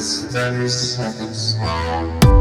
This 30 seconds long.